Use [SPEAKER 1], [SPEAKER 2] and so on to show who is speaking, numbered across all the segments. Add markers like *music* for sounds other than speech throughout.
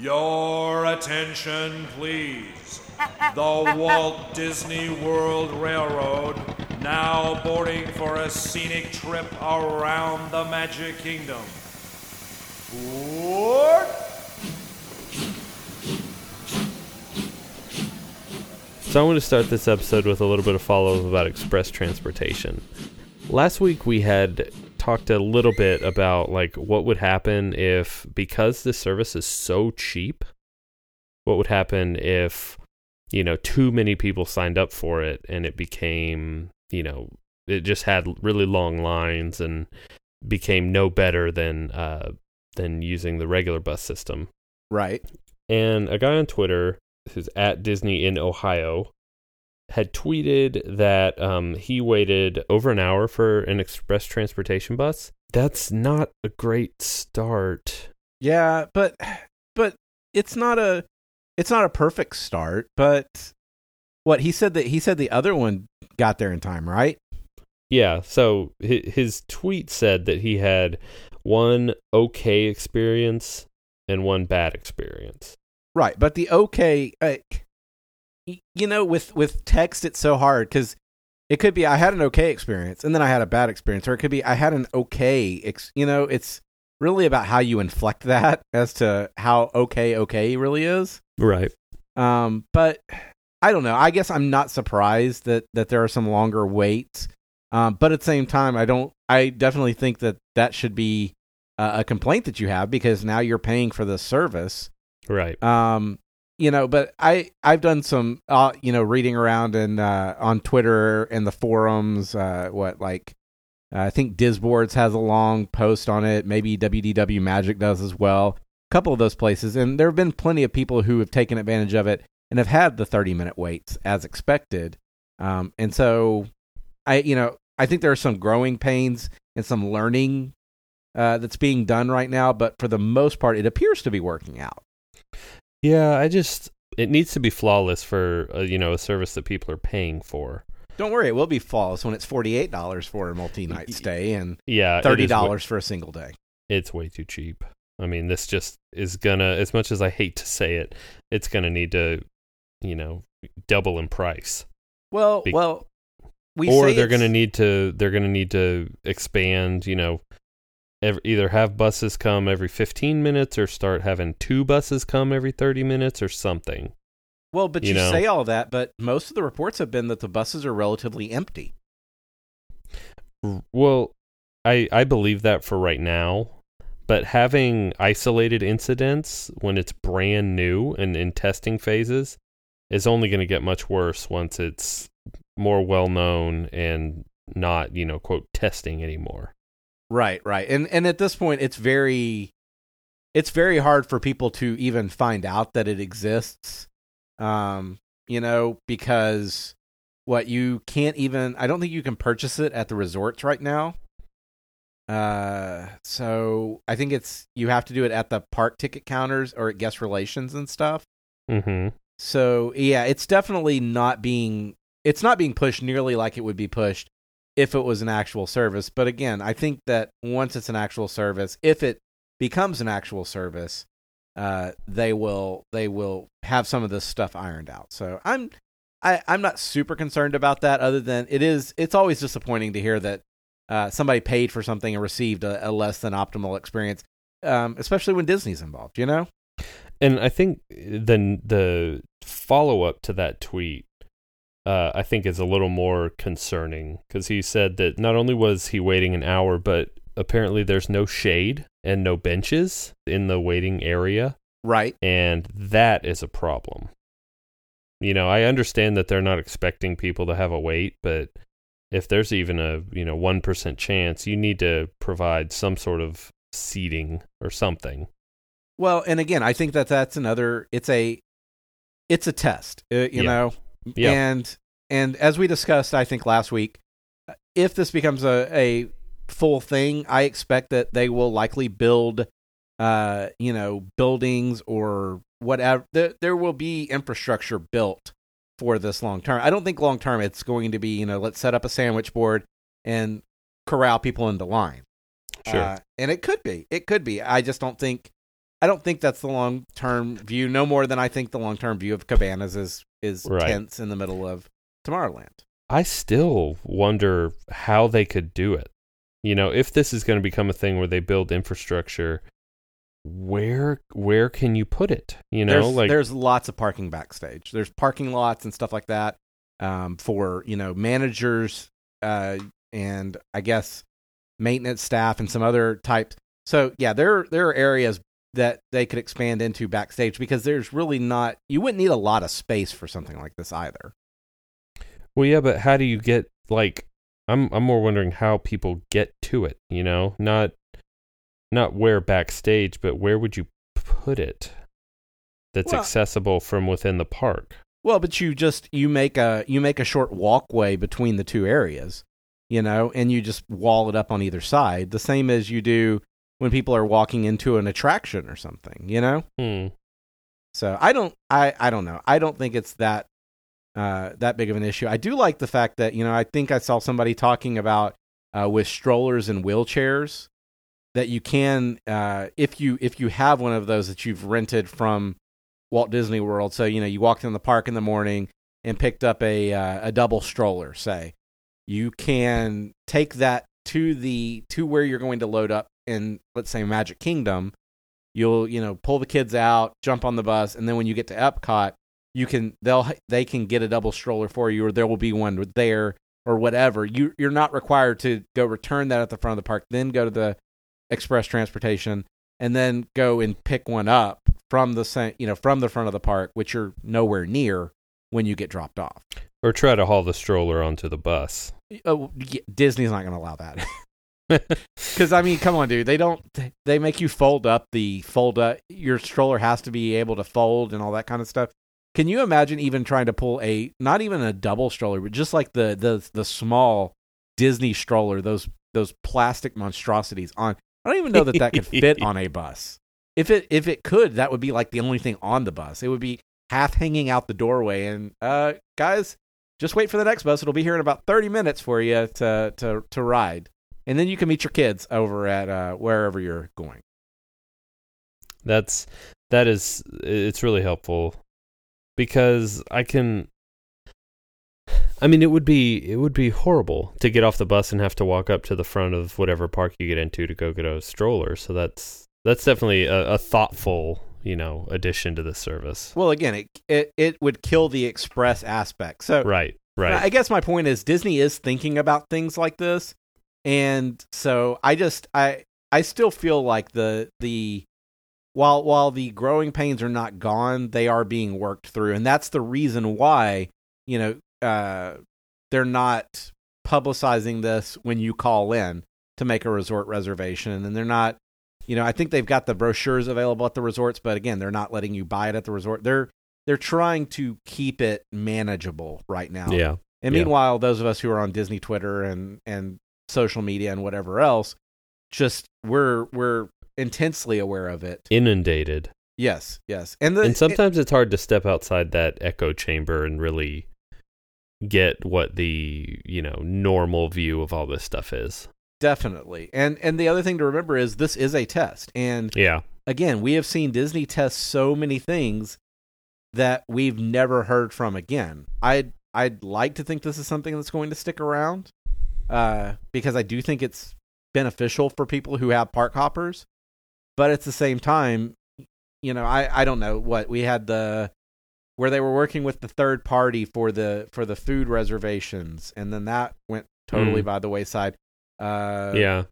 [SPEAKER 1] Your attention, please. The Walt Disney World Railroad now boarding for a scenic trip around the Magic Kingdom. Board!
[SPEAKER 2] So I want to start this episode with a little bit of follow up about express transportation. Last week we had talked a little bit about like what would happen if because this service is so cheap, what would happen if you know too many people signed up for it and it became, you know, it just had really long lines and became no better than uh than using the regular bus system.
[SPEAKER 3] Right.
[SPEAKER 2] And a guy on Twitter who's at Disney in Ohio had tweeted that um, he waited over an hour for an express transportation bus. That's not a great start.
[SPEAKER 3] Yeah, but but it's not a it's not a perfect start, but what he said that he said the other one got there in time, right?
[SPEAKER 2] Yeah, so his tweet said that he had one okay experience and one bad experience.
[SPEAKER 3] Right, but the okay, uh, you know, with with text, it's so hard because it could be I had an okay experience and then I had a bad experience, or it could be I had an okay. Ex- you know, it's really about how you inflect that *laughs* as to how okay okay really is.
[SPEAKER 2] Right.
[SPEAKER 3] Um, but I don't know. I guess I'm not surprised that that there are some longer waits. Um, but at the same time, I don't. I definitely think that that should be uh, a complaint that you have because now you're paying for the service
[SPEAKER 2] Right.
[SPEAKER 3] Um, you know, but I I've done some uh, you know, reading around and uh on Twitter and the forums, uh what like uh, I think Disboards has a long post on it, maybe WDW Magic does as well. A couple of those places and there have been plenty of people who have taken advantage of it and have had the 30 minute waits as expected. Um and so I you know, I think there are some growing pains and some learning uh, that's being done right now, but for the most part, it appears to be working out.
[SPEAKER 2] Yeah, I just it needs to be flawless for a, you know a service that people are paying for.
[SPEAKER 3] Don't worry, it will be flawless when it's forty eight dollars for a multi night stay and
[SPEAKER 2] yeah
[SPEAKER 3] thirty dollars for a single day.
[SPEAKER 2] It's way too cheap. I mean, this just is gonna. As much as I hate to say it, it's gonna need to, you know, double in price.
[SPEAKER 3] Well, Be- well,
[SPEAKER 2] we or they're gonna need to. They're gonna need to expand. You know, every, either have buses come every 15 minutes or start having two buses come every 30 minutes or something.
[SPEAKER 3] Well, but you, you know? say all that, but most of the reports have been that the buses are relatively empty.
[SPEAKER 2] Well, I I believe that for right now, but having isolated incidents when it's brand new and in testing phases is only going to get much worse once it's more well known and not, you know, quote testing anymore.
[SPEAKER 3] Right, right. And and at this point it's very it's very hard for people to even find out that it exists. Um, you know, because what you can't even I don't think you can purchase it at the resorts right now. Uh so I think it's you have to do it at the park ticket counters or at guest relations and stuff.
[SPEAKER 2] Mhm.
[SPEAKER 3] So, yeah, it's definitely not being it's not being pushed nearly like it would be pushed if it was an actual service. But again, I think that once it's an actual service, if it becomes an actual service, uh, they will they will have some of this stuff ironed out. So I'm I, I'm not super concerned about that. Other than it is, it's always disappointing to hear that uh, somebody paid for something and received a, a less than optimal experience, um, especially when Disney's involved. You know.
[SPEAKER 2] And I think then the follow up to that tweet uh, I think is a little more concerning because he said that not only was he waiting an hour, but apparently there's no shade and no benches in the waiting area.
[SPEAKER 3] Right.
[SPEAKER 2] And that is a problem. You know, I understand that they're not expecting people to have a wait, but if there's even a, you know, 1% chance, you need to provide some sort of seating or something.
[SPEAKER 3] Well, and again, I think that that's another it's a it's a test, uh, you yeah. know.
[SPEAKER 2] Yeah.
[SPEAKER 3] And and as we discussed, I think last week, if this becomes a, a full thing, I expect that they will likely build, uh, you know, buildings or whatever. There, there will be infrastructure built for this long term. I don't think long term it's going to be, you know, let's set up a sandwich board and corral people into line.
[SPEAKER 2] Sure. Uh,
[SPEAKER 3] and it could be. It could be. I just don't think I don't think that's the long term view. No more than I think the long term view of cabanas is is
[SPEAKER 2] Right.
[SPEAKER 3] tents in the middle of Tomorrowland.
[SPEAKER 2] I still wonder how they could do it. You know, if this is going to become a thing where they build infrastructure, where where can you put it? You know,
[SPEAKER 3] there's,
[SPEAKER 2] like
[SPEAKER 3] there's lots of parking backstage. There's parking lots and stuff like that um, for you know managers uh, and I guess maintenance staff and some other types. So yeah, there there are areas that they could expand into backstage because there's really not you wouldn't need a lot of space for something like this either.
[SPEAKER 2] Well, yeah, but how do you get like? I'm I'm more wondering how people get to it. You know, not not where backstage, but where would you put it that's
[SPEAKER 3] Well-
[SPEAKER 2] accessible from within the park?
[SPEAKER 3] Well, but you just you make a you make a short walkway between the two areas, you know, and you just wall it up on either side, the same as you do when people are walking into an attraction or something, you know.
[SPEAKER 2] Hmm.
[SPEAKER 3] So I don't I I don't know. I don't think it's that uh that big of an issue. I do like the fact that, you know, I think I saw somebody talking about uh with strollers and wheelchairs that you can uh if you if you have one of those that you've rented from Walt Disney World, so you know, you walked in the park in the morning and picked up a uh, a double stroller, say. You can take that to the to where you're going to load up in let's say Magic Kingdom you'll you know pull the kids out jump on the bus and then when you get to epcot you can they'll they can get a double stroller for you or there will be one there or whatever you you're not required to go return that at the front of the park then go to the express transportation and then go and pick one up from the you know from the front of the park which you're nowhere near when you get dropped off
[SPEAKER 2] Or try to haul the stroller onto the bus.
[SPEAKER 3] oh, disney's not going to allow that *laughs* Because I mean, come on, dude. They don't. They make you fold up the fold up. Your stroller has to be able to fold and all that kind of stuff. Can you imagine even trying to pull a not even a double stroller, but just like the the the small Disney stroller, those those plastic monstrosities on? I don't even know that that could fit *laughs* on a bus. If it if it could, that would be like the only thing on the bus. It would be half hanging out the doorway. And uh, guys, just wait for the next bus. It'll be here in about thirty minutes for you to to to ride and then you can meet your kids over at uh, wherever you're going.
[SPEAKER 2] That's that is it's really helpful because I can I mean it would be it would be horrible to get off the bus and have to walk up to the front of whatever park you get into to go get a stroller. So that's that's definitely a, a thoughtful, you know, addition to the service.
[SPEAKER 3] Well, again, it it it would kill the express aspect. So,
[SPEAKER 2] Right, right.
[SPEAKER 3] I guess my point is Disney is thinking about things like this, and so I just I I still feel like the the while while the growing pains are not gone, they are being worked through, and that's the reason why you know uh, they're not publicizing this when you call in to make a resort reservation, and they're not. You know, I think they've got the brochures available at the resorts, but again, they're not letting you buy it at the resort. They're they're trying to keep it manageable right now.
[SPEAKER 2] yeah.
[SPEAKER 3] And
[SPEAKER 2] Yeah.
[SPEAKER 3] meanwhile, those of us who are on Disney Twitter and and social media and whatever else, just we're we're intensely aware of it.
[SPEAKER 2] Inundated.
[SPEAKER 3] Yes, yes, and the,
[SPEAKER 2] and sometimes it's hard to step outside that echo chamber and really get what the, you know, normal view of all this stuff is.
[SPEAKER 3] definitely. And and the other thing to remember is this is a test, and
[SPEAKER 2] Yeah.
[SPEAKER 3] again, we have seen Disney test so many things that we've never heard from again. I'd I'd like to think this is something that's going to stick around, uh, because I do think it's beneficial for people who have park hoppers. But at the same time, you know, I I don't know what we had the where they were working with the third party for the for the food reservations, and then that went totally
[SPEAKER 2] Mm.
[SPEAKER 3] by the wayside. Uh,
[SPEAKER 2] yeah.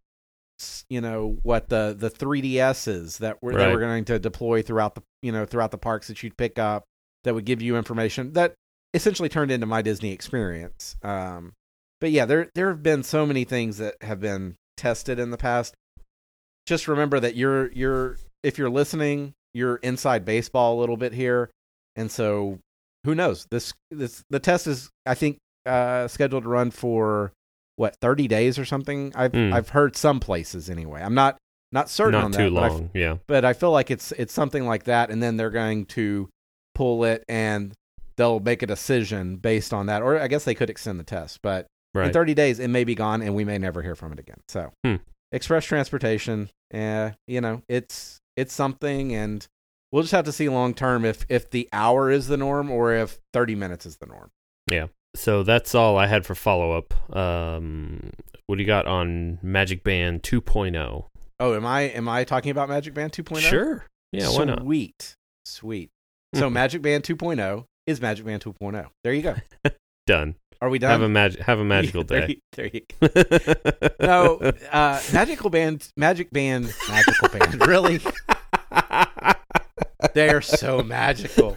[SPEAKER 3] you know what the the 3DSs that were that
[SPEAKER 2] Right.
[SPEAKER 3] were going to deploy throughout the you know throughout the parks that you'd pick up that would give you information that essentially turned into my Disney experience. Um, but yeah, there there have been so many things that have been tested in the past. Just remember that you're you're if you're listening, you're inside baseball a little bit here, and so who knows? This this the test is I think uh, scheduled to run for what 30 days or something? I've
[SPEAKER 2] Hmm.
[SPEAKER 3] i've heard some places anyway. I'm not not certain
[SPEAKER 2] Not
[SPEAKER 3] on
[SPEAKER 2] too
[SPEAKER 3] that but I
[SPEAKER 2] yeah.
[SPEAKER 3] but I feel like it's it's something like that and then they're going to pull it and they'll make a decision based on that. Or i guess they could extend the test but in 30 days it may be gone and we may never hear from it again. So
[SPEAKER 2] Hmm.
[SPEAKER 3] Express transportation uh, you know it's it's something, and we'll just have to see long term if if the hour is the norm or if 30 minutes is the norm. Yeah.
[SPEAKER 2] So that's all I had for follow up. Um, what do you got on Magic Band 2.0?
[SPEAKER 3] Oh, am I am I talking about Magic Band 2.0?
[SPEAKER 2] Sure. Yeah, why not?
[SPEAKER 3] Sweet, sweet. So *laughs* Magic Band 2.0 is Magic Band 2.0. There you go. *laughs*
[SPEAKER 2] Done.
[SPEAKER 3] Are we done?
[SPEAKER 2] Have a magic have a magical
[SPEAKER 3] there
[SPEAKER 2] day.
[SPEAKER 3] You, there you go. *laughs* No, uh, magical band, magic band, magical band. *laughs* Really, they are so magical.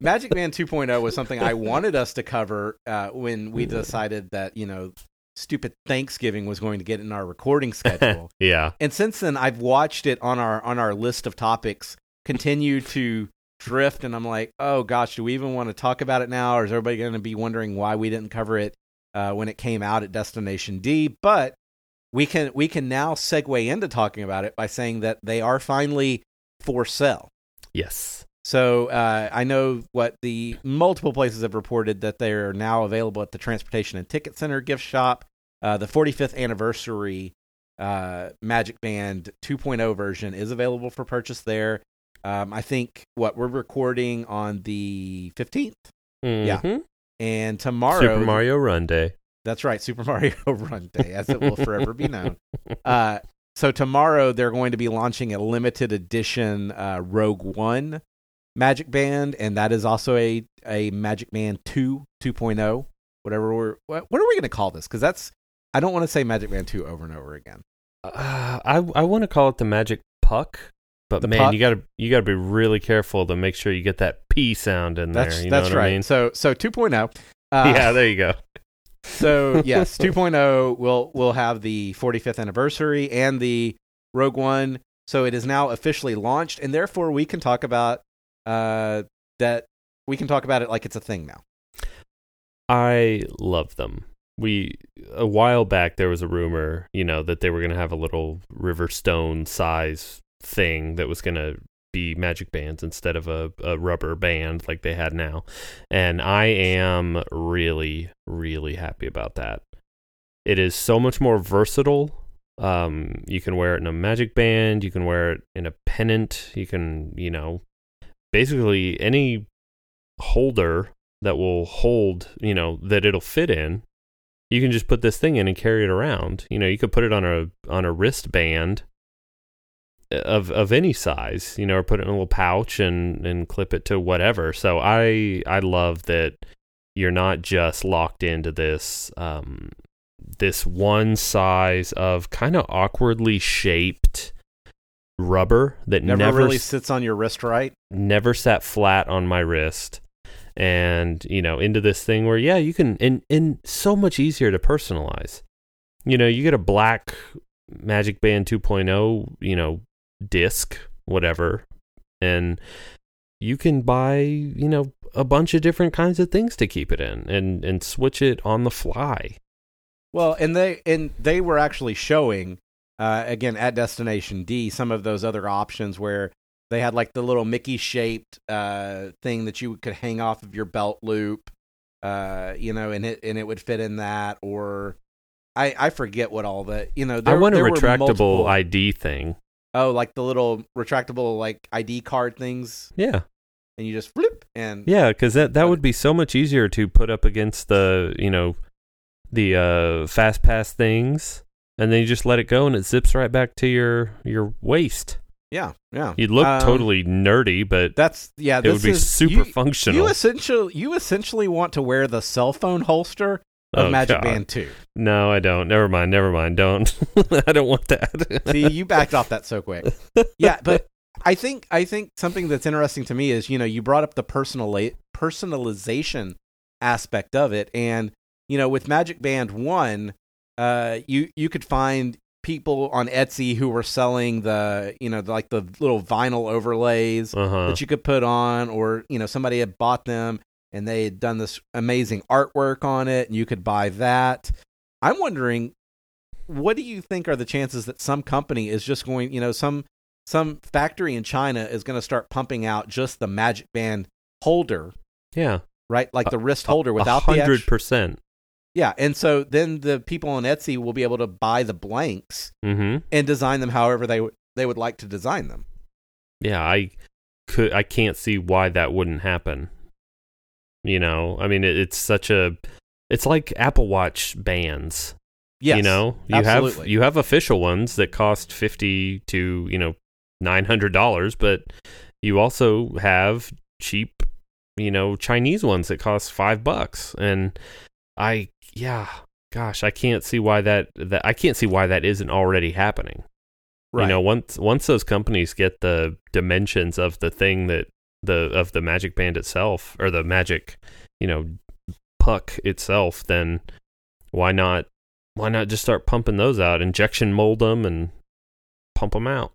[SPEAKER 3] Magic Band 2.0 was something I wanted us to cover uh, when we decided that you know stupid Thanksgiving was going to get in our recording schedule. *laughs*
[SPEAKER 2] yeah.
[SPEAKER 3] and since then, I've watched it on our on our list of topics continue to drift, and I'm like, oh gosh, do we even want to talk about it now, or is everybody going to be wondering why we didn't cover it uh, when it came out at Destination D? But we can we can now segue into talking about it by saying that they are finally for sale.
[SPEAKER 2] Yes.
[SPEAKER 3] So uh, I know what the multiple places have reported that they are now available at the Transportation and Ticket Center gift shop. Uh, the 45th anniversary uh, Magic Band 2.0 version is available for purchase there. Um, I think what we're recording on the 15th Yeah.
[SPEAKER 2] Mhm.
[SPEAKER 3] and tomorrow.
[SPEAKER 2] Super Mario Run Day.
[SPEAKER 3] That's right, Super Mario *laughs* Run Day, as it will forever be known. *laughs* Uh, so tomorrow they're going to be launching a limited edition uh, Rogue One Magic Band, and that is also a a Magic Band 2 2.0, whatever we're what, what are we going to call this? Because that's I don't want to say Magic Band 2 over and over again.
[SPEAKER 2] Uh, I I want to call it the Magic Puck, but
[SPEAKER 3] The
[SPEAKER 2] man,
[SPEAKER 3] puck?
[SPEAKER 2] you gotta you gotta be really careful to make sure you get that P sound in
[SPEAKER 3] That's
[SPEAKER 2] there. You
[SPEAKER 3] that's
[SPEAKER 2] know what
[SPEAKER 3] right.
[SPEAKER 2] I mean?
[SPEAKER 3] So so 2.0. Uh, *laughs*
[SPEAKER 2] yeah, there you go. *laughs*
[SPEAKER 3] So yes, 2.0 will will have the 45th anniversary and the Rogue One. So it is now officially launched, and therefore we can talk about uh, that. We can talk about it like it's a thing now.
[SPEAKER 2] I love them. We a while back there was a rumor, you know, that they were going to have a little Riverstone size thing that was going to be magic bands instead of a, a rubber band like they had now. And I am really really happy about that. It is so much more versatile. Um you can wear it in a magic band, you can wear it in a pennant, you can, you know, basically any holder that will hold, you know, that it'll fit in, you can just put this thing in and carry it around. You know, you could put it on a on a wristband of of any size, you know, or put it in a little pouch and and clip it to whatever. So I I love that you're not just locked into this um this one size of kind of awkwardly shaped rubber that
[SPEAKER 3] Never,
[SPEAKER 2] never
[SPEAKER 3] really
[SPEAKER 2] s-
[SPEAKER 3] sits on your wrist right.
[SPEAKER 2] never sat flat on my wrist and you know into this thing where yeah you can and and so much easier to personalize you know you get a black magic band 2.0 you know disc whatever and you can buy you know a bunch of different kinds of things to keep it in and and switch it on the fly
[SPEAKER 3] Well, and they and they were actually showing uh, again at Destination D some of those other options where they had like the little Mickey shaped uh, thing that you could hang off of your belt loop, uh, you know, and it and it would fit in that, or I I forget what all the you know. There,
[SPEAKER 2] i want a retractable
[SPEAKER 3] multiple-
[SPEAKER 2] id thing
[SPEAKER 3] oh, like the little retractable like ID card things,
[SPEAKER 2] yeah
[SPEAKER 3] and you just flip and
[SPEAKER 2] Yeah, because that that would be so much easier to put up against the you know the uh, fast pass things, and then you just let it go, and it zips right back to your your waist.
[SPEAKER 3] yeah, yeah.
[SPEAKER 2] You'd look
[SPEAKER 3] Um,
[SPEAKER 2] totally nerdy, but
[SPEAKER 3] That's yeah.
[SPEAKER 2] it would be
[SPEAKER 3] is,
[SPEAKER 2] super
[SPEAKER 3] you,
[SPEAKER 2] functional.
[SPEAKER 3] You essentially you essentially want to wear the cell phone holster of
[SPEAKER 2] Oh,
[SPEAKER 3] Magic
[SPEAKER 2] God.
[SPEAKER 3] Band 2.
[SPEAKER 2] no, I don't. Never mind. Never mind. Don't. *laughs* I don't want that.
[SPEAKER 3] See, you backed off that so quick. Yeah, but I think I think something that's interesting to me is, you know, you brought up the personal personalization aspect of it and, you know, with Magic Band 1, uh you you could find people on Etsy who were selling the, you know, like the little vinyl overlays
[SPEAKER 2] uh huh.
[SPEAKER 3] that you could put on, or you know somebody had bought them and they had done this amazing artwork on it, and you could buy that. I'm wondering, what do you think are the chances that some company is just going, you know, some some factory in China is going to start pumping out just the Magic Band holder,
[SPEAKER 2] Yeah.
[SPEAKER 3] right, like the wrist holder
[SPEAKER 2] A
[SPEAKER 3] without the
[SPEAKER 2] hundred percent.
[SPEAKER 3] yeah, and so then the people on Etsy will be able to buy the blanks
[SPEAKER 2] Mm-hmm.
[SPEAKER 3] and design them however they they would like to design them.
[SPEAKER 2] Yeah, I could. I can't see why that wouldn't happen. You know, I mean, it, it's such a. It's like Apple Watch bands.
[SPEAKER 3] Yes,
[SPEAKER 2] you know, you
[SPEAKER 3] absolutely.
[SPEAKER 2] have you have official ones that cost fifty to you know nine hundred dollars, but you also have cheap, you know, Chinese ones that cost five bucks. And I, yeah, gosh, I can't see why that that I can't see why that isn't already happening.
[SPEAKER 3] right.
[SPEAKER 2] You know, once once those companies get the dimensions of the thing that the of the Magic Band itself or the Magic, you know, puck itself, then why not why not just start pumping those out, injection mold them and pump them out?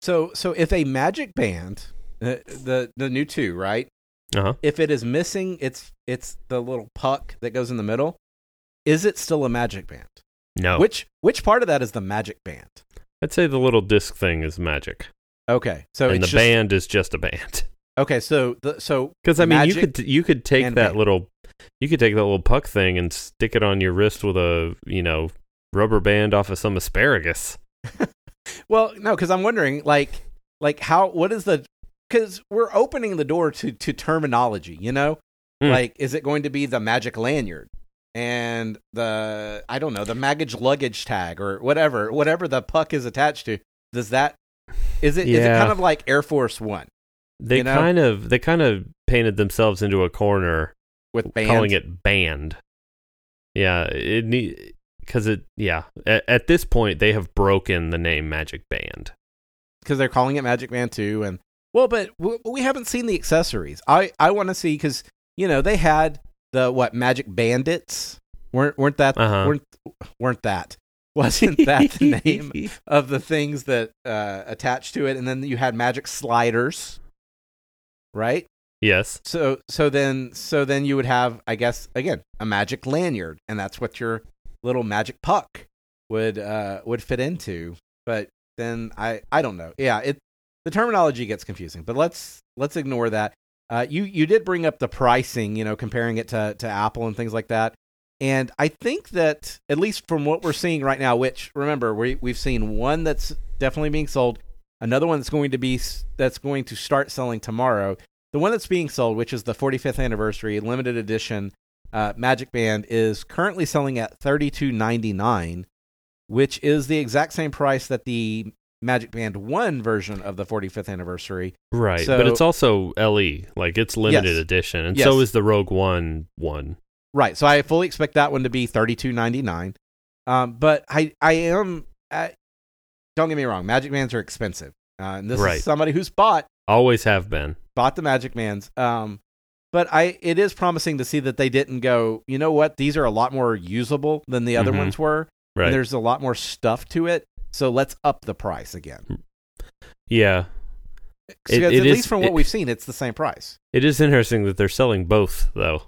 [SPEAKER 3] so so if a magic band, uh, the the new two, right?
[SPEAKER 2] Uh huh.
[SPEAKER 3] If it is missing, it's it's the little puck that goes in the middle. Is it still a magic band?
[SPEAKER 2] No,
[SPEAKER 3] Which which part of that is the magic band?
[SPEAKER 2] I'd say the little disc thing is magic,
[SPEAKER 3] Okay, so
[SPEAKER 2] and the
[SPEAKER 3] just,
[SPEAKER 2] band is just a band.
[SPEAKER 3] Okay, so the so
[SPEAKER 2] Because I mean, you could you could take that little you could take that little puck thing and stick it on your wrist with a you know rubber band off of some asparagus. *laughs*
[SPEAKER 3] Well, no, because I'm wondering, like, like how what is the because we're opening the door to to terminology, you know,
[SPEAKER 2] Hmm.
[SPEAKER 3] like is it going to be the magic lanyard and the I don't know the magic luggage tag or whatever whatever the puck is attached to? Does that is it is it
[SPEAKER 2] Yeah.
[SPEAKER 3] kind of like Air Force One
[SPEAKER 2] They
[SPEAKER 3] You know?
[SPEAKER 2] kind of they kind of painted themselves into a corner
[SPEAKER 3] with band?
[SPEAKER 2] calling it band. Yeah, it need because it yeah at, at this point they have broken the name Magic Band.
[SPEAKER 3] because they're calling it Magic Band 2 and well but w- we haven't seen the accessories. I I want to see cuz you know they had the what Magic Bandits weren't weren't that
[SPEAKER 2] Uh-huh.
[SPEAKER 3] weren't weren't that wasn't that the name *laughs* of the things that uh attached to it and then you had Magic Sliders right?
[SPEAKER 2] yes.
[SPEAKER 3] So so then so then you would have I guess again a magic lanyard and that's what your little magic puck would uh would fit into. But then I I don't know. Yeah, it the terminology gets confusing. But let's let's ignore that. Uh you you did bring up the pricing, you know, comparing it to to Apple and things like that. And I think that at least from what we're seeing right now, which remember we we've seen one that's definitely being sold, another one that's going to be that's going to start selling tomorrow. The one that's being sold, which is the 45th anniversary limited edition uh, Magic Band, is currently selling at 32.99, which is the exact same price that the Magic Band One version of the 45th anniversary.
[SPEAKER 2] Right,
[SPEAKER 3] So-
[SPEAKER 2] but it's also LE, like it's limited
[SPEAKER 3] Yes.
[SPEAKER 2] edition, and
[SPEAKER 3] Yes.
[SPEAKER 2] so is the Rogue One one.
[SPEAKER 3] Right. So I fully expect that one to be 32.99. Um, but I I am uh, don't get me wrong, Magic Bands are expensive. Uh, and this
[SPEAKER 2] Right.
[SPEAKER 3] is somebody who's bought
[SPEAKER 2] Always have been.
[SPEAKER 3] Bought the Magic Bands. Um, but I it is promising to see that they didn't go. You know what? These are a lot more usable than the other
[SPEAKER 2] Mhm.
[SPEAKER 3] ones were.
[SPEAKER 2] Right.
[SPEAKER 3] And there's a lot more stuff to it. So let's up the price again.
[SPEAKER 2] yeah. It-
[SPEAKER 3] at
[SPEAKER 2] is-
[SPEAKER 3] least from what
[SPEAKER 2] it-
[SPEAKER 3] we've seen, it's the same price.
[SPEAKER 2] It is interesting that they're selling both, though.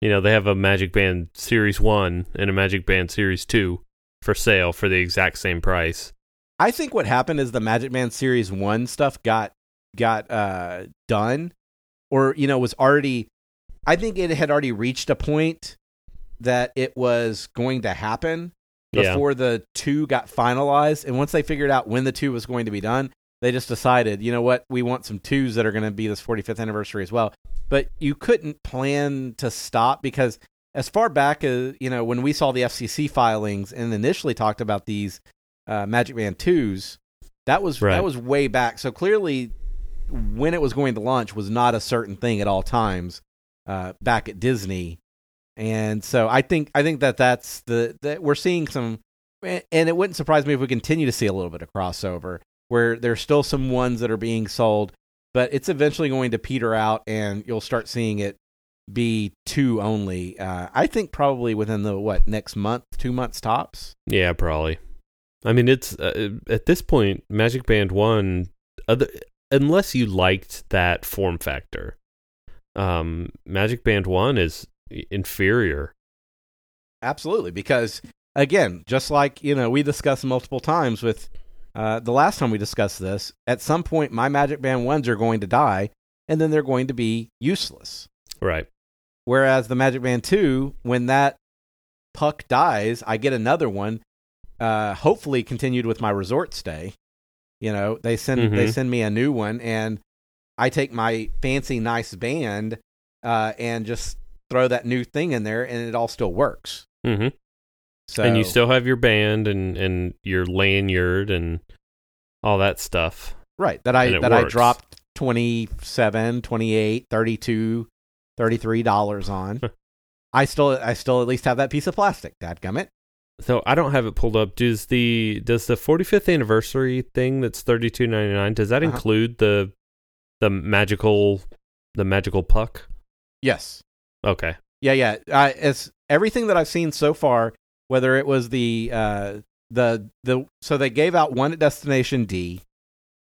[SPEAKER 2] You know, they have a Magic Band Series 1 and a Magic Band Series 2 for sale for the exact same price.
[SPEAKER 3] I think what happened is the Magic Man Series One stuff got got uh, done, or you know was already. I think it had already reached a point that it was going to happen
[SPEAKER 2] Yeah.
[SPEAKER 3] before the two got finalized, and once they figured out when the two was going to be done, they just decided, you know what, we want some twos that are going to be this 45th anniversary as well. But you couldn't plan to stop because as far back as you know when we saw the FCC filings and initially talked about these uh, Magic Band twos, that was
[SPEAKER 2] Right.
[SPEAKER 3] that was way back. So clearly, when it was going to launch was not a certain thing at all times uh, back at Disney, and so I think I think that that's the that we're seeing some, and it wouldn't surprise me if we continue to see a little bit of crossover where there's still some ones that are being sold, but it's eventually going to peter out, and you'll start seeing it be two only. Uh, I think probably within the what next month, two months tops.
[SPEAKER 2] Yeah, probably. I mean, it's uh, at this point Magic Band 1 other unless you liked that form factor. Um Magic Band 1 is inferior.
[SPEAKER 3] Absolutely, because again, just like you know, we discussed multiple times with uh, the last time we discussed this. At some point, my Magic Band ones are going to die, and then they're going to be useless.
[SPEAKER 2] Right.
[SPEAKER 3] Whereas the Magic Band two, when that puck dies, I get another one. Uh, hopefully, continued with my resort stay. You know, they send they
[SPEAKER 2] Mhm.
[SPEAKER 3] send me a new one, and I take my fancy nice band uh, and just throw that new thing in there, and it all still works.
[SPEAKER 2] hmm
[SPEAKER 3] So
[SPEAKER 2] and you still have your band and and your lanyard and all that stuff.
[SPEAKER 3] right that I that I dropped 27 28 32 33 dollars on. I still I still at least have that piece of plastic. Dadgummit.
[SPEAKER 2] So I don't have it pulled up. Does the does the 45th anniversary thing that's 32.99 does that
[SPEAKER 3] Uh-huh.
[SPEAKER 2] include the the magical the magical puck?
[SPEAKER 3] Yes.
[SPEAKER 2] Okay.
[SPEAKER 3] Yeah, yeah. Uh, it's everything that I've seen so far. Whether it was the uh, the the so they gave out one at Destination D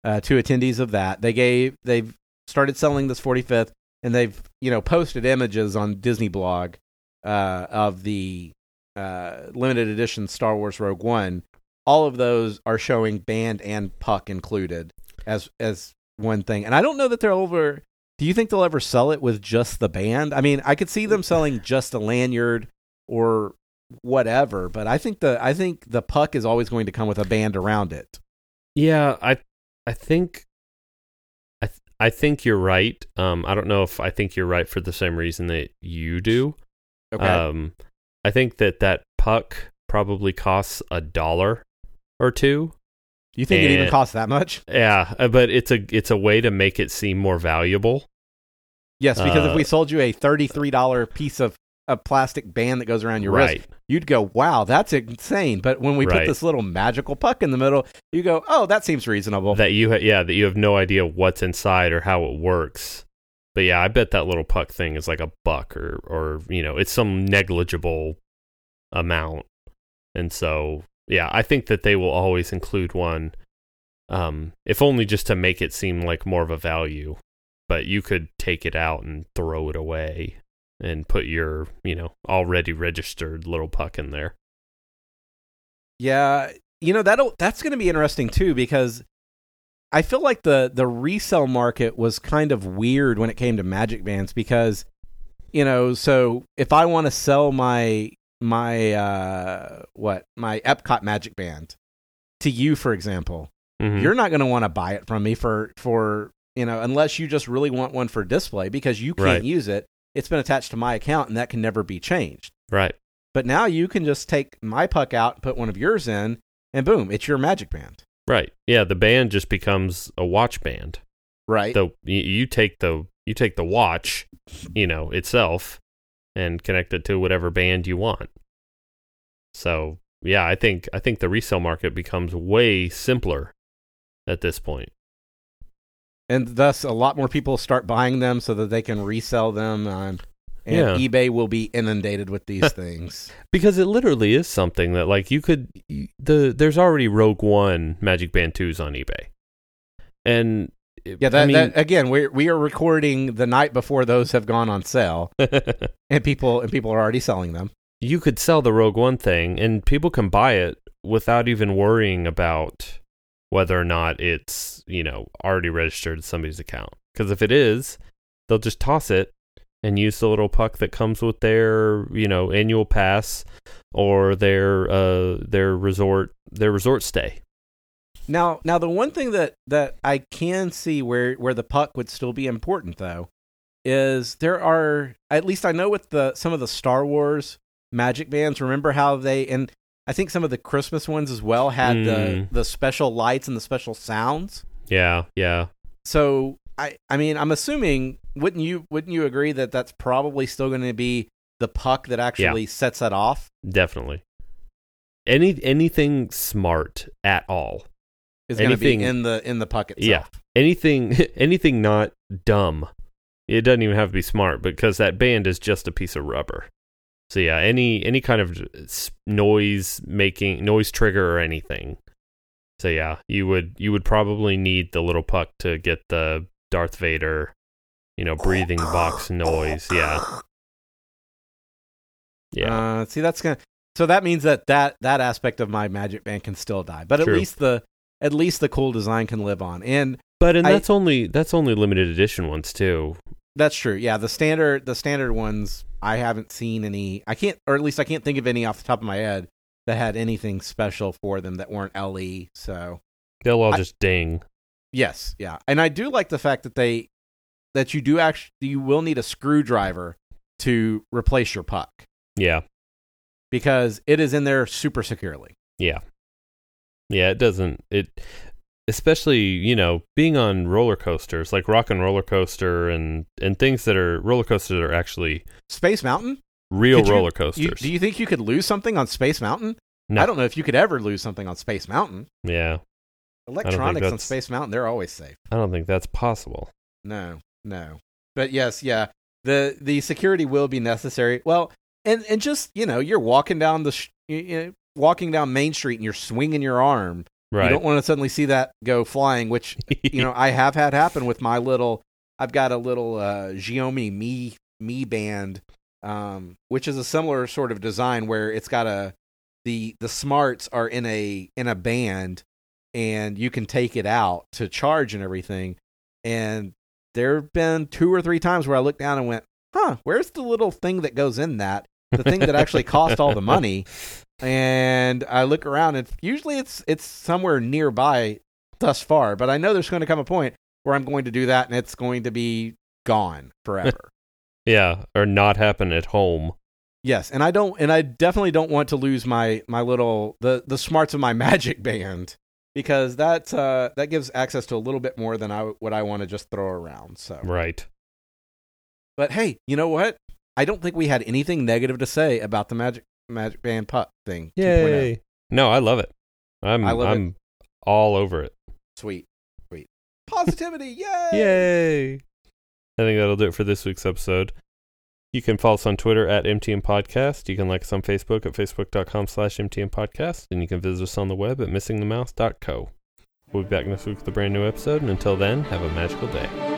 [SPEAKER 3] uh, to attendees of that. They gave they've started selling this 45th, and they've you know posted images on Disney Blog uh, of the uh, limited edition Star Wars Rogue One. All of those are showing band and puck included as as one thing, and I don't know that they're over. Do you think they'll ever sell it with just the band? I mean, I could see them selling just a lanyard or whatever, but I think the I think the puck is always going to come with a band around it.
[SPEAKER 2] Yeah, I I think I th- I think you're right. Um I don't know if I think you're right for the same reason that you do.
[SPEAKER 3] Okay.
[SPEAKER 2] Um I think that that puck probably costs a dollar or two.
[SPEAKER 3] you think it even costs that much?
[SPEAKER 2] Yeah, uh, but it's a it's a way to make it seem more valuable.
[SPEAKER 3] Yes, because if
[SPEAKER 2] Uh,
[SPEAKER 3] we sold you a thirty-three dollar piece of a plastic band that goes around your
[SPEAKER 2] right.
[SPEAKER 3] wrist, you'd go, "Wow, that's insane." But when we put this little magical puck in the middle, you go, "Oh, that seems reasonable."
[SPEAKER 2] That you ha- yeah, that you have no idea what's inside or how it works. But yeah, I bet that little puck thing is like a buck or or you know, it's some negligible amount. And so, yeah, I think that they will always include one um if only just to make it seem like more of a value. But you could take it out and throw it away and put your, you know, already registered little puck in there.
[SPEAKER 3] Yeah, you know that'll that's going to be interesting too because I feel like the the resale market was kind of weird when it came to magic bands because you know so if I want to sell my my uh what my Epcot magic band to you for example
[SPEAKER 2] Mhm.
[SPEAKER 3] you're not going to want to buy it from me for for you know unless you just really want one for display because you can't
[SPEAKER 2] Right.
[SPEAKER 3] use it it's been attached to my account and that can never be changed
[SPEAKER 2] right.
[SPEAKER 3] but now you can just take my puck out put one of yours in, and boom, it's your magic band.
[SPEAKER 2] Right. Yeah, the band just becomes a watch band.
[SPEAKER 3] Right.
[SPEAKER 2] The you, you take the you take the watch, you know, itself and connect it to whatever band you want. So, yeah, I think I think the resale market becomes way simpler at this point.
[SPEAKER 3] and thus, a lot more people start buying them so that they can resell them. On, and
[SPEAKER 2] Yeah.
[SPEAKER 3] eBay will be inundated with these *laughs* things.
[SPEAKER 2] Because it literally is something that like you could the there's already Rogue One Magic Band 2s on eBay. And
[SPEAKER 3] Yeah, that,
[SPEAKER 2] I mean,
[SPEAKER 3] that again, we we are recording the night before those have gone on sale, *laughs* and people and people are already selling them.
[SPEAKER 2] you could sell the Rogue One thing and people can buy it without even worrying about whether or not it's, you know, already registered to somebody's account. Because if it is, they'll just toss it and use the little puck that comes with their, you know, annual pass or their uh their resort their resort stay.
[SPEAKER 3] Now, now the one thing that that I can see where where the puck would still be important though is there are at least I know with the some of the Star Wars magic bands. Remember how they and I think some of the Christmas ones as well had the
[SPEAKER 2] Mm.
[SPEAKER 3] the special lights and the special sounds.
[SPEAKER 2] Yeah, yeah.
[SPEAKER 3] So I I mean I'm assuming wouldn't you wouldn't you agree that that's probably still going to be the puck that actually sets that off
[SPEAKER 2] Definitely. Any anything smart at all
[SPEAKER 3] is going to be in the in the puck itself.
[SPEAKER 2] Yeah. anything *laughs* anything not dumb it doesn't even have to be smart because that band is just a piece of rubber so yeah any any kind of noise making noise trigger or anything so yeah you would you would probably need the little puck to get the darth vader you know breathing box noise yeah yeah
[SPEAKER 3] Uh, see, that's gonna. So that means that that that aspect of my magic band can still die, but at least the at least the cool design can live on, and
[SPEAKER 2] but and
[SPEAKER 3] I-
[SPEAKER 2] that's only that's only limited edition ones too
[SPEAKER 3] that's true. Yeah, the standard the standard ones I haven't seen any. I can't, or at least I can't think of any off the top of my head that had anything special for them that weren't LE. So
[SPEAKER 2] They'll all
[SPEAKER 3] I-
[SPEAKER 2] just ding.
[SPEAKER 3] Yes, yeah, and I do like the fact that they that you do actually you will need a screwdriver to replace your puck
[SPEAKER 2] Yeah.
[SPEAKER 3] because it is in there super securely.
[SPEAKER 2] Yeah. Yeah, it doesn't it especially, you know, being on roller coasters, like Rock and Roller Coaster and and things that are roller coasters that are actually
[SPEAKER 3] Space Mountain.
[SPEAKER 2] real
[SPEAKER 3] Could you-
[SPEAKER 2] roller
[SPEAKER 3] You,
[SPEAKER 2] coasters.
[SPEAKER 3] do you think you could lose something on Space Mountain?
[SPEAKER 2] No.
[SPEAKER 3] I don't know if you could ever lose something on Space Mountain.
[SPEAKER 2] yeah.
[SPEAKER 3] Electronics on Space Mountain, they're always safe.
[SPEAKER 2] I don't think that's possible.
[SPEAKER 3] No, no. But yes, yeah. The the security will be necessary. Well, and and just you know, you're walking down the sh- you, know, walking down Main Street and you're swinging your arm. You don't want to suddenly see that go flying, which you know *laughs* I have had happen with my little. I've got a little uh, Xiaomi Mi Mi Band, um, which is a similar sort of design where it's got a the the smarts are in a in a band, and you can take it out to charge and everything. And there have been two or three times where I looked down and went, "Huh, where's the little thing that goes in that? The thing that actually *laughs* cost all the money?" And I look around, and usually it's it's somewhere nearby thus far. But I know there's going to come a point where I'm going to do that, and it's going to be gone forever. *laughs*
[SPEAKER 2] yeah, or not happen at home.
[SPEAKER 3] yes, and I don't, and I definitely don't want to lose my my little the the smarts of my *laughs* Magic Band because that uh, that gives access to a little bit more than I what I want to just throw around. So,
[SPEAKER 2] Right.
[SPEAKER 3] but hey, you know what? I don't think we had anything negative to say about the Magic Magic Band puck thing. 2.0.
[SPEAKER 2] Yay. No, I love it. I'm
[SPEAKER 3] I love it.
[SPEAKER 2] I'm all over it.
[SPEAKER 3] Sweet, sweet positivity! *laughs* Yay!
[SPEAKER 2] Yay! I think that'll do it for this week's episode. You can follow us on Twitter at MTM Podcast. You can like us on Facebook at facebook.com slash MTM Podcast. And you can visit us on the web at missingthemouse.co. We'll be back next week with a brand new episode. And until then, have a magical day.